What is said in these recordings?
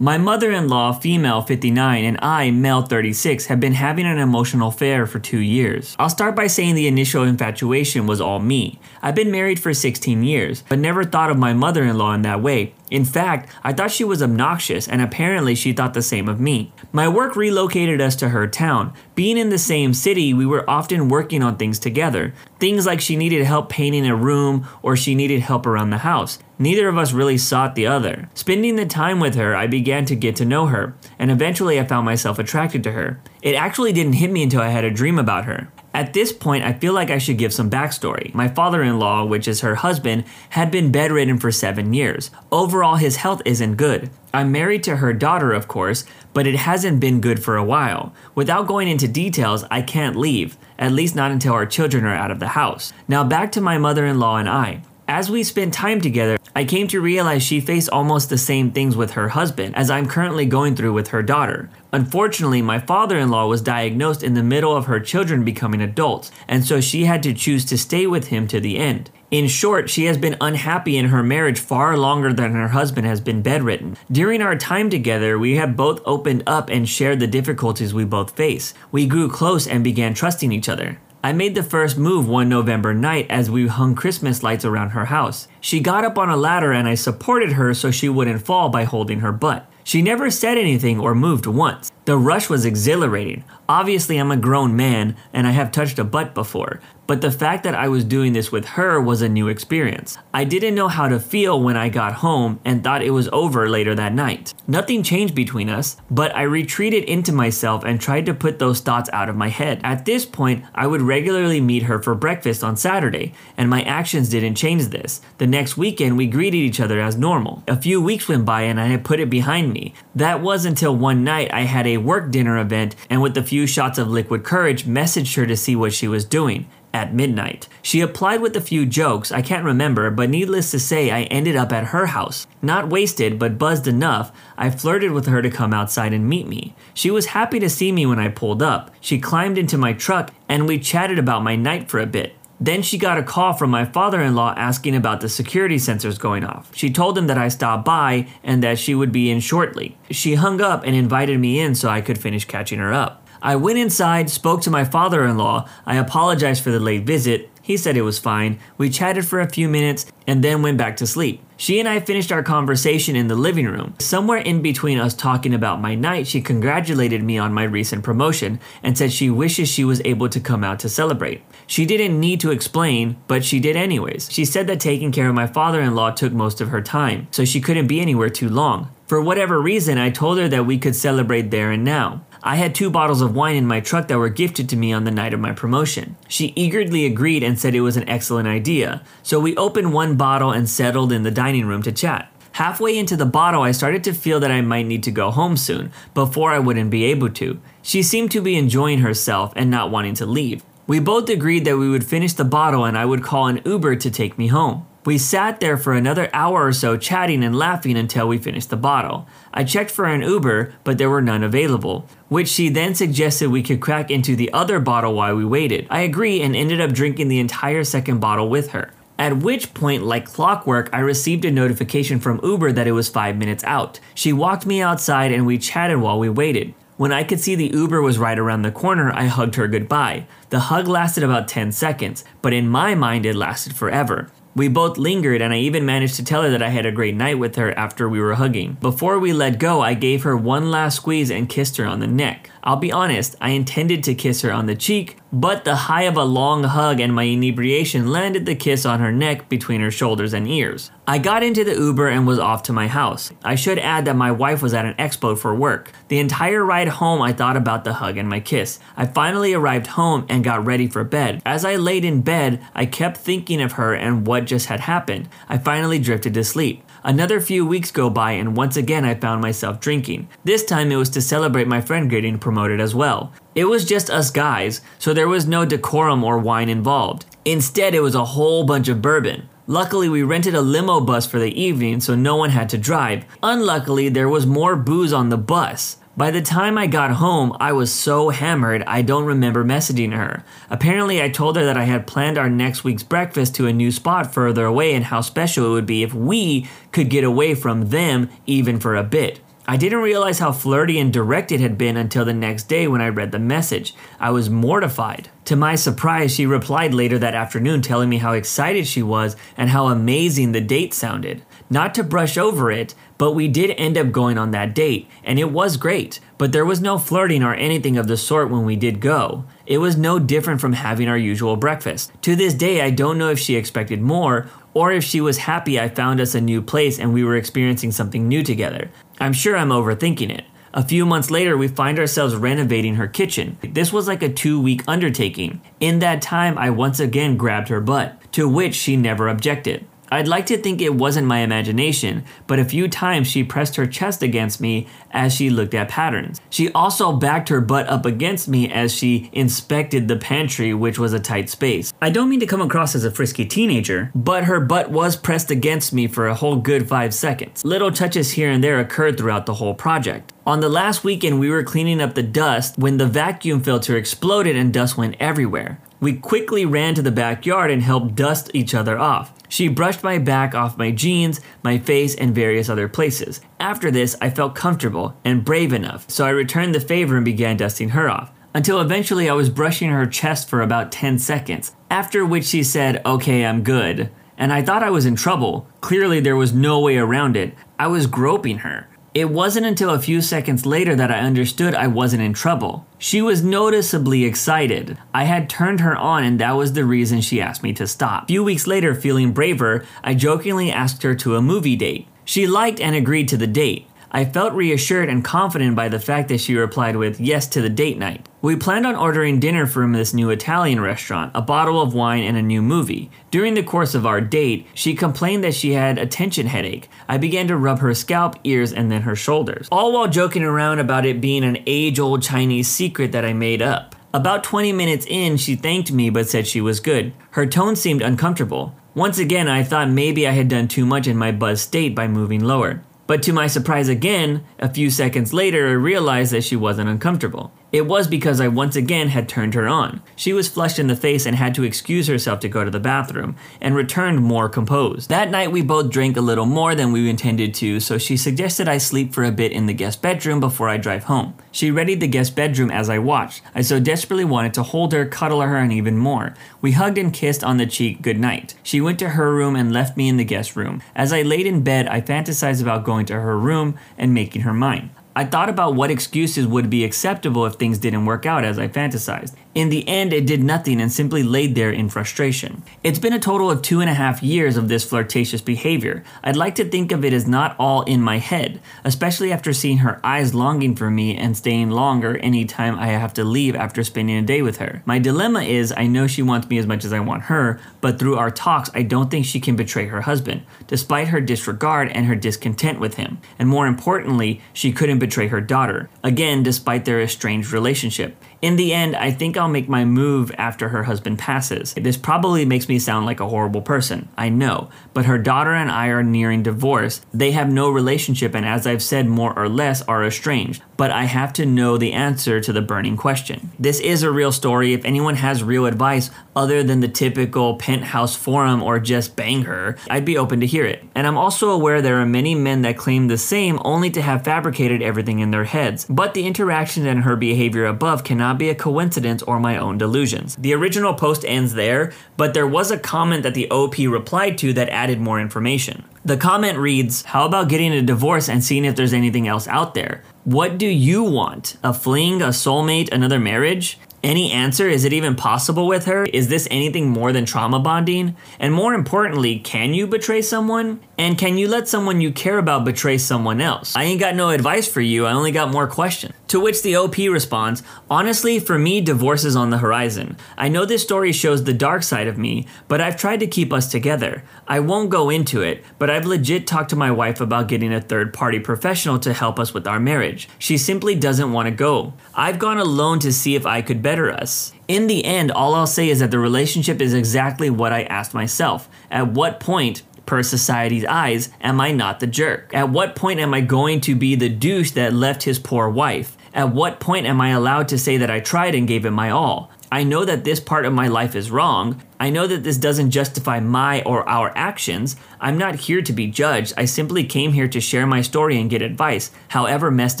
My mother in law, female 59, and I, male 36, have been having an emotional affair for two years. I'll start by saying the initial infatuation was all me. I've been married for 16 years, but never thought of my mother in law in that way. In fact, I thought she was obnoxious, and apparently she thought the same of me. My work relocated us to her town. Being in the same city, we were often working on things together. Things like she needed help painting a room or she needed help around the house. Neither of us really sought the other. Spending the time with her, I began to get to know her, and eventually I found myself attracted to her. It actually didn't hit me until I had a dream about her. At this point, I feel like I should give some backstory. My father in law, which is her husband, had been bedridden for seven years. Overall, his health isn't good. I'm married to her daughter, of course, but it hasn't been good for a while. Without going into details, I can't leave, at least not until our children are out of the house. Now, back to my mother in law and I. As we spent time together, I came to realize she faced almost the same things with her husband as I'm currently going through with her daughter. Unfortunately, my father in law was diagnosed in the middle of her children becoming adults, and so she had to choose to stay with him to the end. In short, she has been unhappy in her marriage far longer than her husband has been bedridden. During our time together, we have both opened up and shared the difficulties we both face. We grew close and began trusting each other. I made the first move one November night as we hung Christmas lights around her house. She got up on a ladder and I supported her so she wouldn't fall by holding her butt. She never said anything or moved once. The rush was exhilarating. Obviously, I'm a grown man and I have touched a butt before, but the fact that I was doing this with her was a new experience. I didn't know how to feel when I got home and thought it was over later that night. Nothing changed between us, but I retreated into myself and tried to put those thoughts out of my head. At this point, I would regularly meet her for breakfast on Saturday, and my actions didn't change this. The next weekend, we greeted each other as normal. A few weeks went by and I had put it behind me. That was until one night I had a work dinner event and with a few shots of liquid courage messaged her to see what she was doing at midnight. She applied with a few jokes, I can't remember, but needless to say, I ended up at her house. Not wasted, but buzzed enough, I flirted with her to come outside and meet me. She was happy to see me when I pulled up. She climbed into my truck and we chatted about my night for a bit. Then she got a call from my father in law asking about the security sensors going off. She told him that I stopped by and that she would be in shortly. She hung up and invited me in so I could finish catching her up. I went inside, spoke to my father in law. I apologized for the late visit. He said it was fine. We chatted for a few minutes and then went back to sleep. She and I finished our conversation in the living room. Somewhere in between us talking about my night, she congratulated me on my recent promotion and said she wishes she was able to come out to celebrate. She didn't need to explain, but she did anyways. She said that taking care of my father in law took most of her time, so she couldn't be anywhere too long. For whatever reason, I told her that we could celebrate there and now. I had two bottles of wine in my truck that were gifted to me on the night of my promotion. She eagerly agreed and said it was an excellent idea, so we opened one bottle and settled in the dining room to chat. Halfway into the bottle, I started to feel that I might need to go home soon, before I wouldn't be able to. She seemed to be enjoying herself and not wanting to leave. We both agreed that we would finish the bottle and I would call an Uber to take me home. We sat there for another hour or so chatting and laughing until we finished the bottle. I checked for an Uber, but there were none available, which she then suggested we could crack into the other bottle while we waited. I agreed and ended up drinking the entire second bottle with her. At which point, like clockwork, I received a notification from Uber that it was five minutes out. She walked me outside and we chatted while we waited. When I could see the Uber was right around the corner, I hugged her goodbye. The hug lasted about 10 seconds, but in my mind, it lasted forever. We both lingered, and I even managed to tell her that I had a great night with her after we were hugging. Before we let go, I gave her one last squeeze and kissed her on the neck. I'll be honest, I intended to kiss her on the cheek, but the high of a long hug and my inebriation landed the kiss on her neck between her shoulders and ears. I got into the Uber and was off to my house. I should add that my wife was at an expo for work. The entire ride home, I thought about the hug and my kiss. I finally arrived home and got ready for bed. As I laid in bed, I kept thinking of her and what just had happened. I finally drifted to sleep. Another few weeks go by, and once again I found myself drinking. This time it was to celebrate my friend getting promoted as well. It was just us guys, so there was no decorum or wine involved. Instead, it was a whole bunch of bourbon. Luckily, we rented a limo bus for the evening, so no one had to drive. Unluckily, there was more booze on the bus. By the time I got home, I was so hammered I don't remember messaging her. Apparently, I told her that I had planned our next week's breakfast to a new spot further away and how special it would be if we could get away from them even for a bit. I didn't realize how flirty and direct it had been until the next day when I read the message. I was mortified. To my surprise, she replied later that afternoon telling me how excited she was and how amazing the date sounded. Not to brush over it, but we did end up going on that date, and it was great. But there was no flirting or anything of the sort when we did go. It was no different from having our usual breakfast. To this day, I don't know if she expected more or if she was happy I found us a new place and we were experiencing something new together. I'm sure I'm overthinking it. A few months later, we find ourselves renovating her kitchen. This was like a two week undertaking. In that time, I once again grabbed her butt, to which she never objected. I'd like to think it wasn't my imagination, but a few times she pressed her chest against me as she looked at patterns. She also backed her butt up against me as she inspected the pantry, which was a tight space. I don't mean to come across as a frisky teenager, but her butt was pressed against me for a whole good five seconds. Little touches here and there occurred throughout the whole project. On the last weekend, we were cleaning up the dust when the vacuum filter exploded and dust went everywhere. We quickly ran to the backyard and helped dust each other off. She brushed my back off my jeans, my face, and various other places. After this, I felt comfortable and brave enough, so I returned the favor and began dusting her off. Until eventually I was brushing her chest for about 10 seconds, after which she said, Okay, I'm good. And I thought I was in trouble. Clearly, there was no way around it. I was groping her. It wasn't until a few seconds later that I understood I wasn't in trouble. She was noticeably excited. I had turned her on, and that was the reason she asked me to stop. A few weeks later, feeling braver, I jokingly asked her to a movie date. She liked and agreed to the date. I felt reassured and confident by the fact that she replied with yes to the date night. We planned on ordering dinner from this new Italian restaurant, a bottle of wine, and a new movie. During the course of our date, she complained that she had a tension headache. I began to rub her scalp, ears, and then her shoulders, all while joking around about it being an age old Chinese secret that I made up. About 20 minutes in, she thanked me but said she was good. Her tone seemed uncomfortable. Once again, I thought maybe I had done too much in my buzz state by moving lower. But to my surprise again, a few seconds later, I realized that she wasn't uncomfortable. It was because I once again had turned her on. She was flushed in the face and had to excuse herself to go to the bathroom, and returned more composed. That night, we both drank a little more than we intended to, so she suggested I sleep for a bit in the guest bedroom before I drive home. She readied the guest bedroom as I watched. I so desperately wanted to hold her, cuddle her, and even more. We hugged and kissed on the cheek goodnight. She went to her room and left me in the guest room. As I laid in bed, I fantasized about going to her room and making her mine. I thought about what excuses would be acceptable if things didn't work out as I fantasized. In the end, it did nothing and simply laid there in frustration. It's been a total of two and a half years of this flirtatious behavior. I'd like to think of it as not all in my head, especially after seeing her eyes longing for me and staying longer anytime I have to leave after spending a day with her. My dilemma is I know she wants me as much as I want her, but through our talks, I don't think she can betray her husband, despite her disregard and her discontent with him. And more importantly, she couldn't betray her daughter, again, despite their estranged relationship. In the end, I think I'll make my move after her husband passes. This probably makes me sound like a horrible person, I know, but her daughter and I are nearing divorce. They have no relationship and, as I've said, more or less are estranged. But I have to know the answer to the burning question. This is a real story. If anyone has real advice other than the typical penthouse forum or just bang her, I'd be open to hear it. And I'm also aware there are many men that claim the same only to have fabricated everything in their heads. But the interaction and her behavior above cannot be a coincidence or my own delusions. The original post ends there, but there was a comment that the OP replied to that added more information. The comment reads How about getting a divorce and seeing if there's anything else out there? What do you want? A fling, a soulmate, another marriage? Any answer? Is it even possible with her? Is this anything more than trauma bonding? And more importantly, can you betray someone? And can you let someone you care about betray someone else? I ain't got no advice for you, I only got more questions. To which the OP responds, Honestly, for me, divorce is on the horizon. I know this story shows the dark side of me, but I've tried to keep us together. I won't go into it, but I've legit talked to my wife about getting a third party professional to help us with our marriage. She simply doesn't want to go. I've gone alone to see if I could better us. In the end, all I'll say is that the relationship is exactly what I asked myself. At what point per society's eyes, am I not the jerk? At what point am I going to be the douche that left his poor wife? At what point am I allowed to say that I tried and gave it my all? I know that this part of my life is wrong. I know that this doesn't justify my or our actions. I'm not here to be judged. I simply came here to share my story and get advice, however messed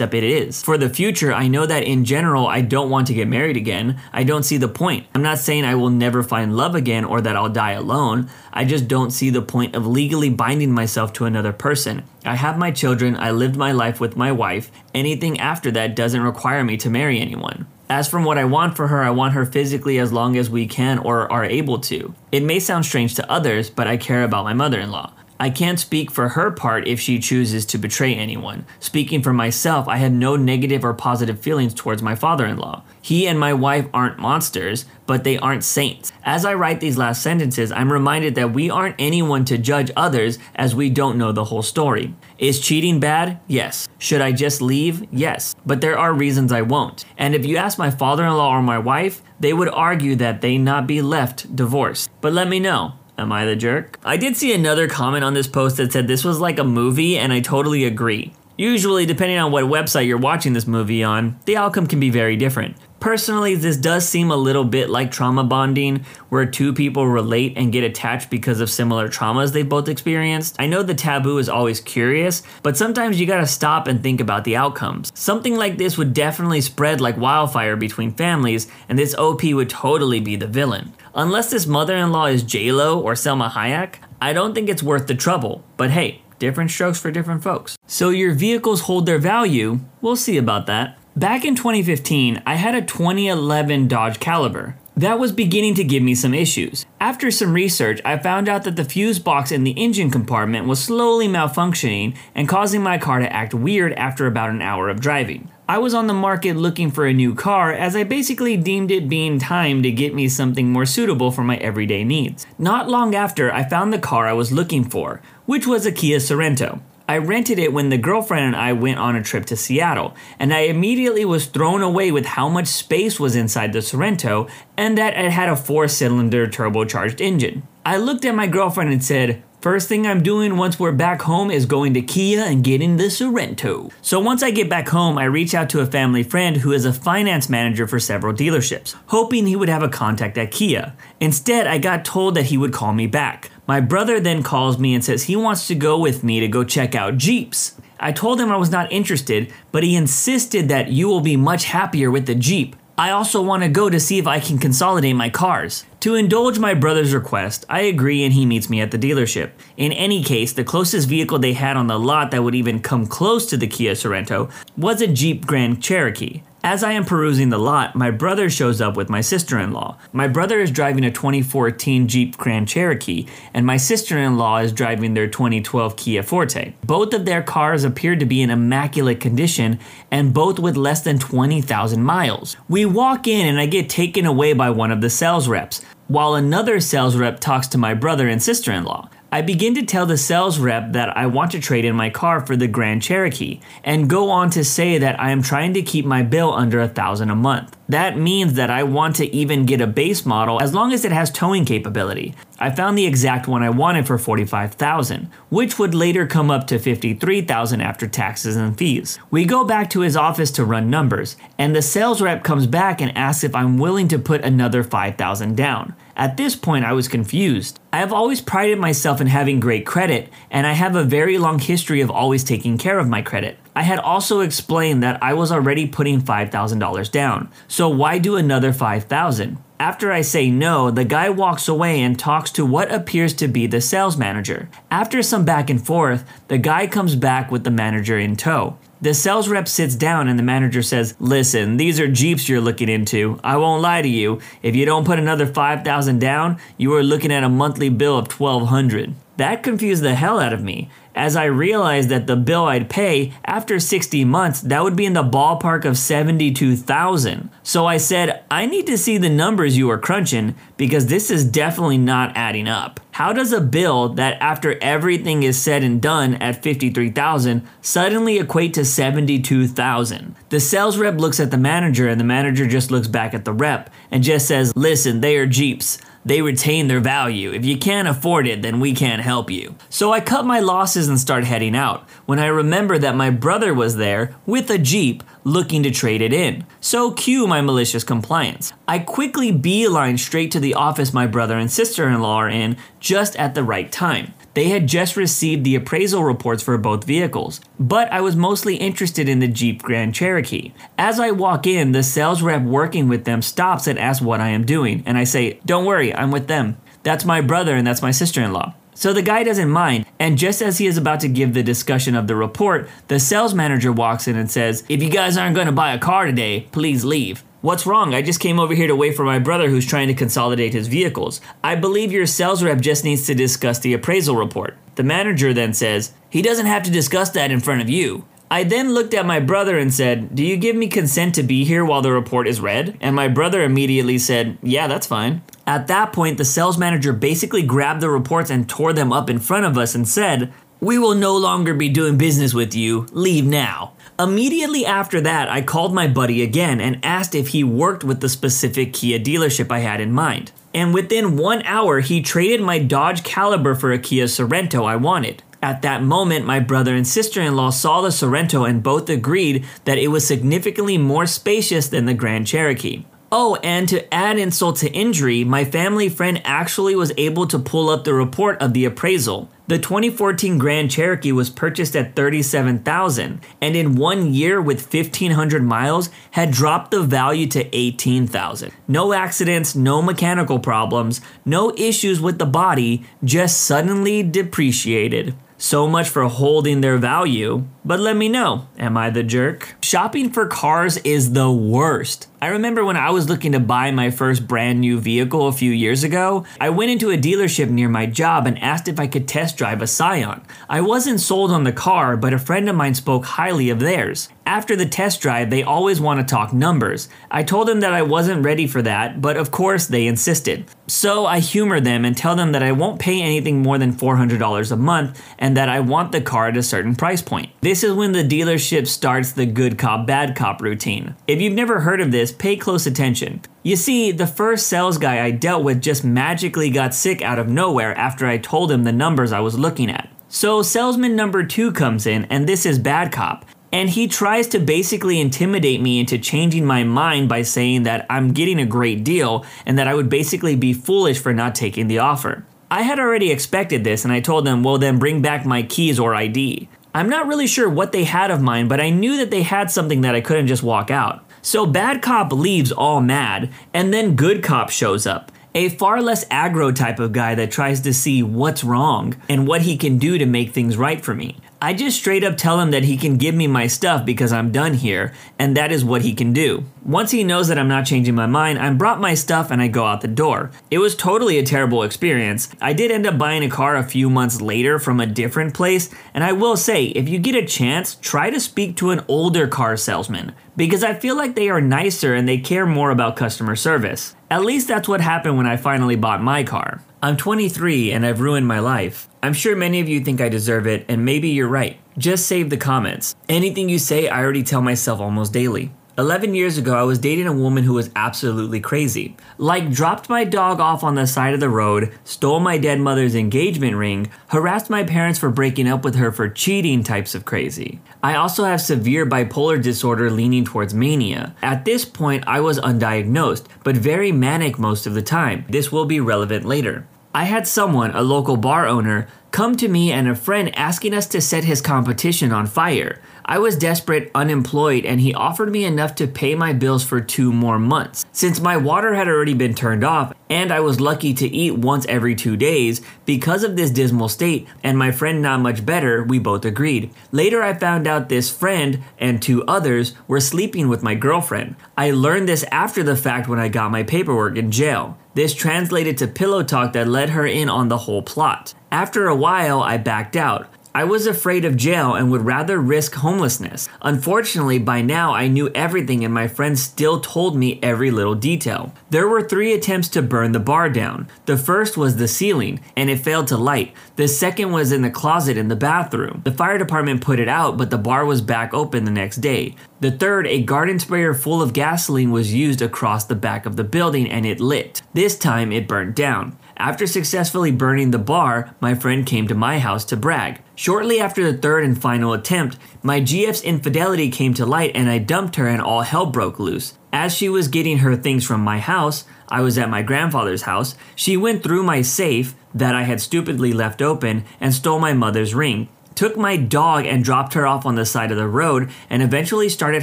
up it is. For the future, I know that in general, I don't want to get married again. I don't see the point. I'm not saying I will never find love again or that I'll die alone. I just don't see the point of legally binding myself to another person. I have my children, I lived my life with my wife. Anything after that doesn't require me to marry anyone. As from what I want for her, I want her physically as long as we can or are able to. It may sound strange to others, but I care about my mother in law. I can't speak for her part if she chooses to betray anyone. Speaking for myself, I had no negative or positive feelings towards my father in law. He and my wife aren't monsters, but they aren't saints. As I write these last sentences, I'm reminded that we aren't anyone to judge others as we don't know the whole story. Is cheating bad? Yes. Should I just leave? Yes. But there are reasons I won't. And if you ask my father in law or my wife, they would argue that they not be left divorced. But let me know. Am I the jerk? I did see another comment on this post that said this was like a movie, and I totally agree. Usually, depending on what website you're watching this movie on, the outcome can be very different. Personally, this does seem a little bit like trauma bonding, where two people relate and get attached because of similar traumas they've both experienced. I know the taboo is always curious, but sometimes you gotta stop and think about the outcomes. Something like this would definitely spread like wildfire between families, and this OP would totally be the villain. Unless this mother in law is Lo or Salma Hayek, I don't think it's worth the trouble. But hey, different strokes for different folks. So your vehicles hold their value? We'll see about that. Back in 2015, I had a 2011 Dodge Caliber. That was beginning to give me some issues. After some research, I found out that the fuse box in the engine compartment was slowly malfunctioning and causing my car to act weird after about an hour of driving. I was on the market looking for a new car as I basically deemed it being time to get me something more suitable for my everyday needs. Not long after, I found the car I was looking for, which was a Kia Sorento. I rented it when the girlfriend and I went on a trip to Seattle, and I immediately was thrown away with how much space was inside the Sorento and that it had a four cylinder turbocharged engine. I looked at my girlfriend and said, First thing I'm doing once we're back home is going to Kia and getting the Sorento. So once I get back home, I reach out to a family friend who is a finance manager for several dealerships, hoping he would have a contact at Kia. Instead, I got told that he would call me back. My brother then calls me and says he wants to go with me to go check out Jeeps. I told him I was not interested, but he insisted that you will be much happier with the Jeep. I also want to go to see if I can consolidate my cars. To indulge my brother's request, I agree and he meets me at the dealership. In any case, the closest vehicle they had on the lot that would even come close to the Kia Sorento was a Jeep Grand Cherokee. As I am perusing the lot, my brother shows up with my sister in law. My brother is driving a 2014 Jeep Grand Cherokee, and my sister in law is driving their 2012 Kia Forte. Both of their cars appear to be in immaculate condition, and both with less than 20,000 miles. We walk in, and I get taken away by one of the sales reps, while another sales rep talks to my brother and sister in law. I begin to tell the sales rep that I want to trade in my car for the Grand Cherokee and go on to say that I am trying to keep my bill under a thousand a month. That means that I want to even get a base model as long as it has towing capability. I found the exact one I wanted for 45,000, which would later come up to 53,000 after taxes and fees. We go back to his office to run numbers, and the sales rep comes back and asks if I'm willing to put another 5,000 down. At this point, I was confused. I have always prided myself in having great credit, and I have a very long history of always taking care of my credit. I had also explained that I was already putting $5,000 down, so why do another 5,000? After I say no, the guy walks away and talks to what appears to be the sales manager. After some back and forth, the guy comes back with the manager in tow. The sales rep sits down and the manager says, Listen, these are Jeeps you're looking into. I won't lie to you. If you don't put another 5000 down, you are looking at a monthly bill of 1200 That confused the hell out of me as I realized that the bill I'd pay after 60 months, that would be in the ballpark of 72,000. So I said, I need to see the numbers you are crunching because this is definitely not adding up. How does a bill that after everything is said and done at 53,000 suddenly equate to 72,000? The sales rep looks at the manager and the manager just looks back at the rep and just says, "Listen, they are Jeeps. they retain their value. If you can't afford it, then we can't help you. So I cut my losses and start heading out when I remember that my brother was there with a Jeep looking to trade it in. So cue my malicious compliance. I quickly beeline straight to the office my brother and sister in law are in just at the right time. They had just received the appraisal reports for both vehicles, but I was mostly interested in the Jeep Grand Cherokee. As I walk in, the sales rep working with them stops and asks what I am doing, and I say, Don't worry, I'm with them. That's my brother and that's my sister in law. So the guy doesn't mind, and just as he is about to give the discussion of the report, the sales manager walks in and says, If you guys aren't going to buy a car today, please leave. What's wrong? I just came over here to wait for my brother who's trying to consolidate his vehicles. I believe your sales rep just needs to discuss the appraisal report. The manager then says, He doesn't have to discuss that in front of you. I then looked at my brother and said, Do you give me consent to be here while the report is read? And my brother immediately said, Yeah, that's fine. At that point, the sales manager basically grabbed the reports and tore them up in front of us and said, We will no longer be doing business with you. Leave now. Immediately after that, I called my buddy again and asked if he worked with the specific Kia dealership I had in mind. And within one hour, he traded my Dodge Caliber for a Kia Sorento I wanted. At that moment, my brother and sister in law saw the Sorento and both agreed that it was significantly more spacious than the Grand Cherokee. Oh, and to add insult to injury, my family friend actually was able to pull up the report of the appraisal. The 2014 Grand Cherokee was purchased at 37,000 and in 1 year with 1500 miles had dropped the value to 18,000. No accidents, no mechanical problems, no issues with the body, just suddenly depreciated. So much for holding their value. But let me know, am I the jerk? Shopping for cars is the worst. I remember when I was looking to buy my first brand new vehicle a few years ago, I went into a dealership near my job and asked if I could test drive a Scion. I wasn't sold on the car, but a friend of mine spoke highly of theirs. After the test drive, they always want to talk numbers. I told them that I wasn't ready for that, but of course they insisted. So I humor them and tell them that I won't pay anything more than $400 a month and that I want the car at a certain price point. This is when the dealership starts the good cop, bad cop routine. If you've never heard of this, pay close attention. You see, the first sales guy I dealt with just magically got sick out of nowhere after I told him the numbers I was looking at. So, salesman number two comes in, and this is Bad Cop. And he tries to basically intimidate me into changing my mind by saying that I'm getting a great deal and that I would basically be foolish for not taking the offer. I had already expected this and I told them, well, then bring back my keys or ID. I'm not really sure what they had of mine, but I knew that they had something that I couldn't just walk out. So bad cop leaves all mad, and then good cop shows up. A far less aggro type of guy that tries to see what's wrong and what he can do to make things right for me. I just straight up tell him that he can give me my stuff because I'm done here, and that is what he can do. Once he knows that I'm not changing my mind, I brought my stuff and I go out the door. It was totally a terrible experience. I did end up buying a car a few months later from a different place, and I will say, if you get a chance, try to speak to an older car salesman because I feel like they are nicer and they care more about customer service. At least that's what happened when I finally bought my car. I'm 23 and I've ruined my life. I'm sure many of you think I deserve it, and maybe you're right. Just save the comments. Anything you say, I already tell myself almost daily. 11 years ago, I was dating a woman who was absolutely crazy. Like, dropped my dog off on the side of the road, stole my dead mother's engagement ring, harassed my parents for breaking up with her for cheating types of crazy. I also have severe bipolar disorder leaning towards mania. At this point, I was undiagnosed, but very manic most of the time. This will be relevant later. I had someone, a local bar owner, come to me and a friend asking us to set his competition on fire. I was desperate, unemployed, and he offered me enough to pay my bills for two more months. Since my water had already been turned off, and I was lucky to eat once every two days, because of this dismal state, and my friend not much better, we both agreed. Later, I found out this friend and two others were sleeping with my girlfriend. I learned this after the fact when I got my paperwork in jail. This translated to pillow talk that led her in on the whole plot. After a while, I backed out. I was afraid of jail and would rather risk homelessness. Unfortunately, by now I knew everything and my friends still told me every little detail. There were three attempts to burn the bar down. The first was the ceiling, and it failed to light. The second was in the closet in the bathroom. The fire department put it out, but the bar was back open the next day. The third, a garden sprayer full of gasoline was used across the back of the building and it lit. This time it burned down. After successfully burning the bar, my friend came to my house to brag. Shortly after the third and final attempt, my GF's infidelity came to light and I dumped her and all hell broke loose. As she was getting her things from my house, I was at my grandfather's house, she went through my safe that I had stupidly left open and stole my mother's ring took my dog and dropped her off on the side of the road, and eventually started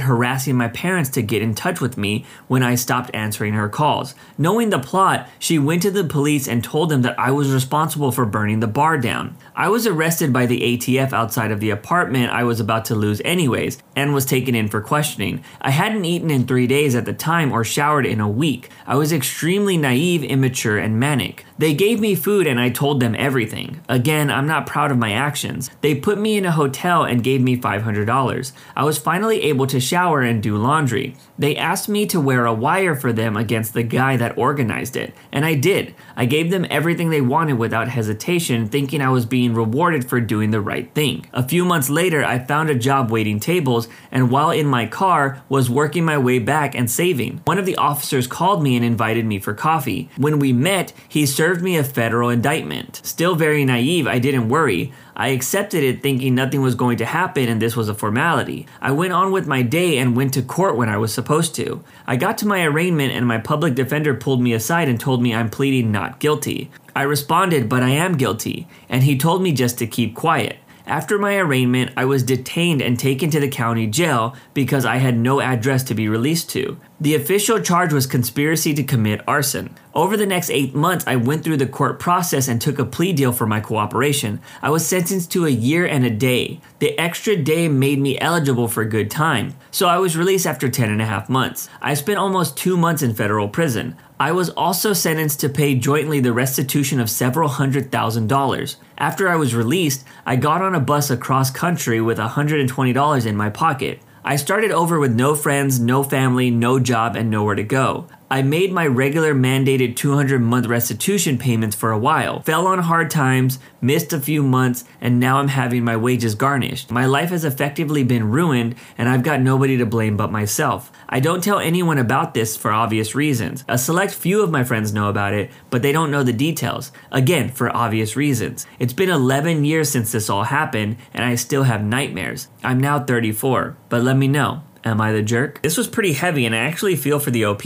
harassing my parents to get in touch with me when I stopped answering her calls. Knowing the plot, she went to the police and told them that I was responsible for burning the bar down. I was arrested by the ATF outside of the apartment I was about to lose anyways, and was taken in for questioning. I hadn't eaten in three days at the time or showered in a week. I was extremely naive, immature, and manic. They gave me food and I told them everything. Again, I'm not proud of my actions. They put me in a hotel and gave me $500. I was finally able to shower and do laundry. They asked me to wear a wire for them against the guy that organized it, and I did. I gave them everything they wanted without hesitation, thinking I was being rewarded for doing the right thing. A few months later, I found a job waiting tables, and while in my car, was working my way back and saving. One of the officers called me and invited me for coffee. When we met, he served me a federal indictment. Still very naive, I didn't worry. I accepted it thinking nothing was going to happen and this was a formality. I went on with my day and went to court when I was supposed to. I got to my arraignment and my public defender pulled me aside and told me I'm pleading not guilty. I responded, but I am guilty, and he told me just to keep quiet. After my arraignment, I was detained and taken to the county jail because I had no address to be released to. The official charge was conspiracy to commit arson. Over the next eight months, I went through the court process and took a plea deal for my cooperation. I was sentenced to a year and a day. The extra day made me eligible for good time, so I was released after 10 and a half months. I spent almost two months in federal prison. I was also sentenced to pay jointly the restitution of several hundred thousand dollars. After I was released, I got on a bus across country with $120 in my pocket. I started over with no friends, no family, no job, and nowhere to go. I made my regular mandated 200 month restitution payments for a while, fell on hard times, missed a few months, and now I'm having my wages garnished. My life has effectively been ruined, and I've got nobody to blame but myself. I don't tell anyone about this for obvious reasons. A select few of my friends know about it, but they don't know the details. Again, for obvious reasons. It's been 11 years since this all happened, and I still have nightmares. I'm now 34, but let me know. Am I the jerk? This was pretty heavy and I actually feel for the OP.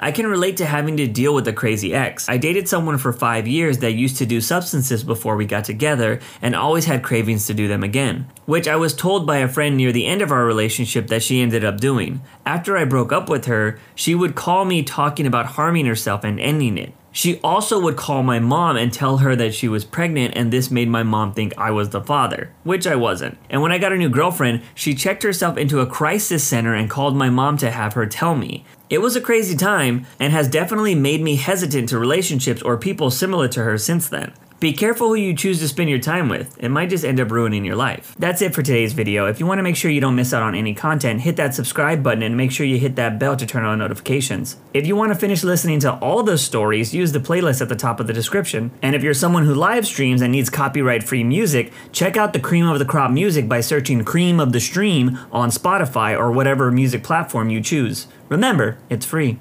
I can relate to having to deal with a crazy ex. I dated someone for five years that used to do substances before we got together and always had cravings to do them again, which I was told by a friend near the end of our relationship that she ended up doing. After I broke up with her, she would call me talking about harming herself and ending it. She also would call my mom and tell her that she was pregnant, and this made my mom think I was the father, which I wasn't. And when I got a new girlfriend, she checked herself into a crisis center and called my mom to have her tell me. It was a crazy time and has definitely made me hesitant to relationships or people similar to her since then. Be careful who you choose to spend your time with. It might just end up ruining your life. That's it for today's video. If you want to make sure you don't miss out on any content, hit that subscribe button and make sure you hit that bell to turn on notifications. If you want to finish listening to all those stories, use the playlist at the top of the description. And if you're someone who live streams and needs copyright free music, check out the Cream of the Crop music by searching Cream of the Stream on Spotify or whatever music platform you choose. Remember, it's free.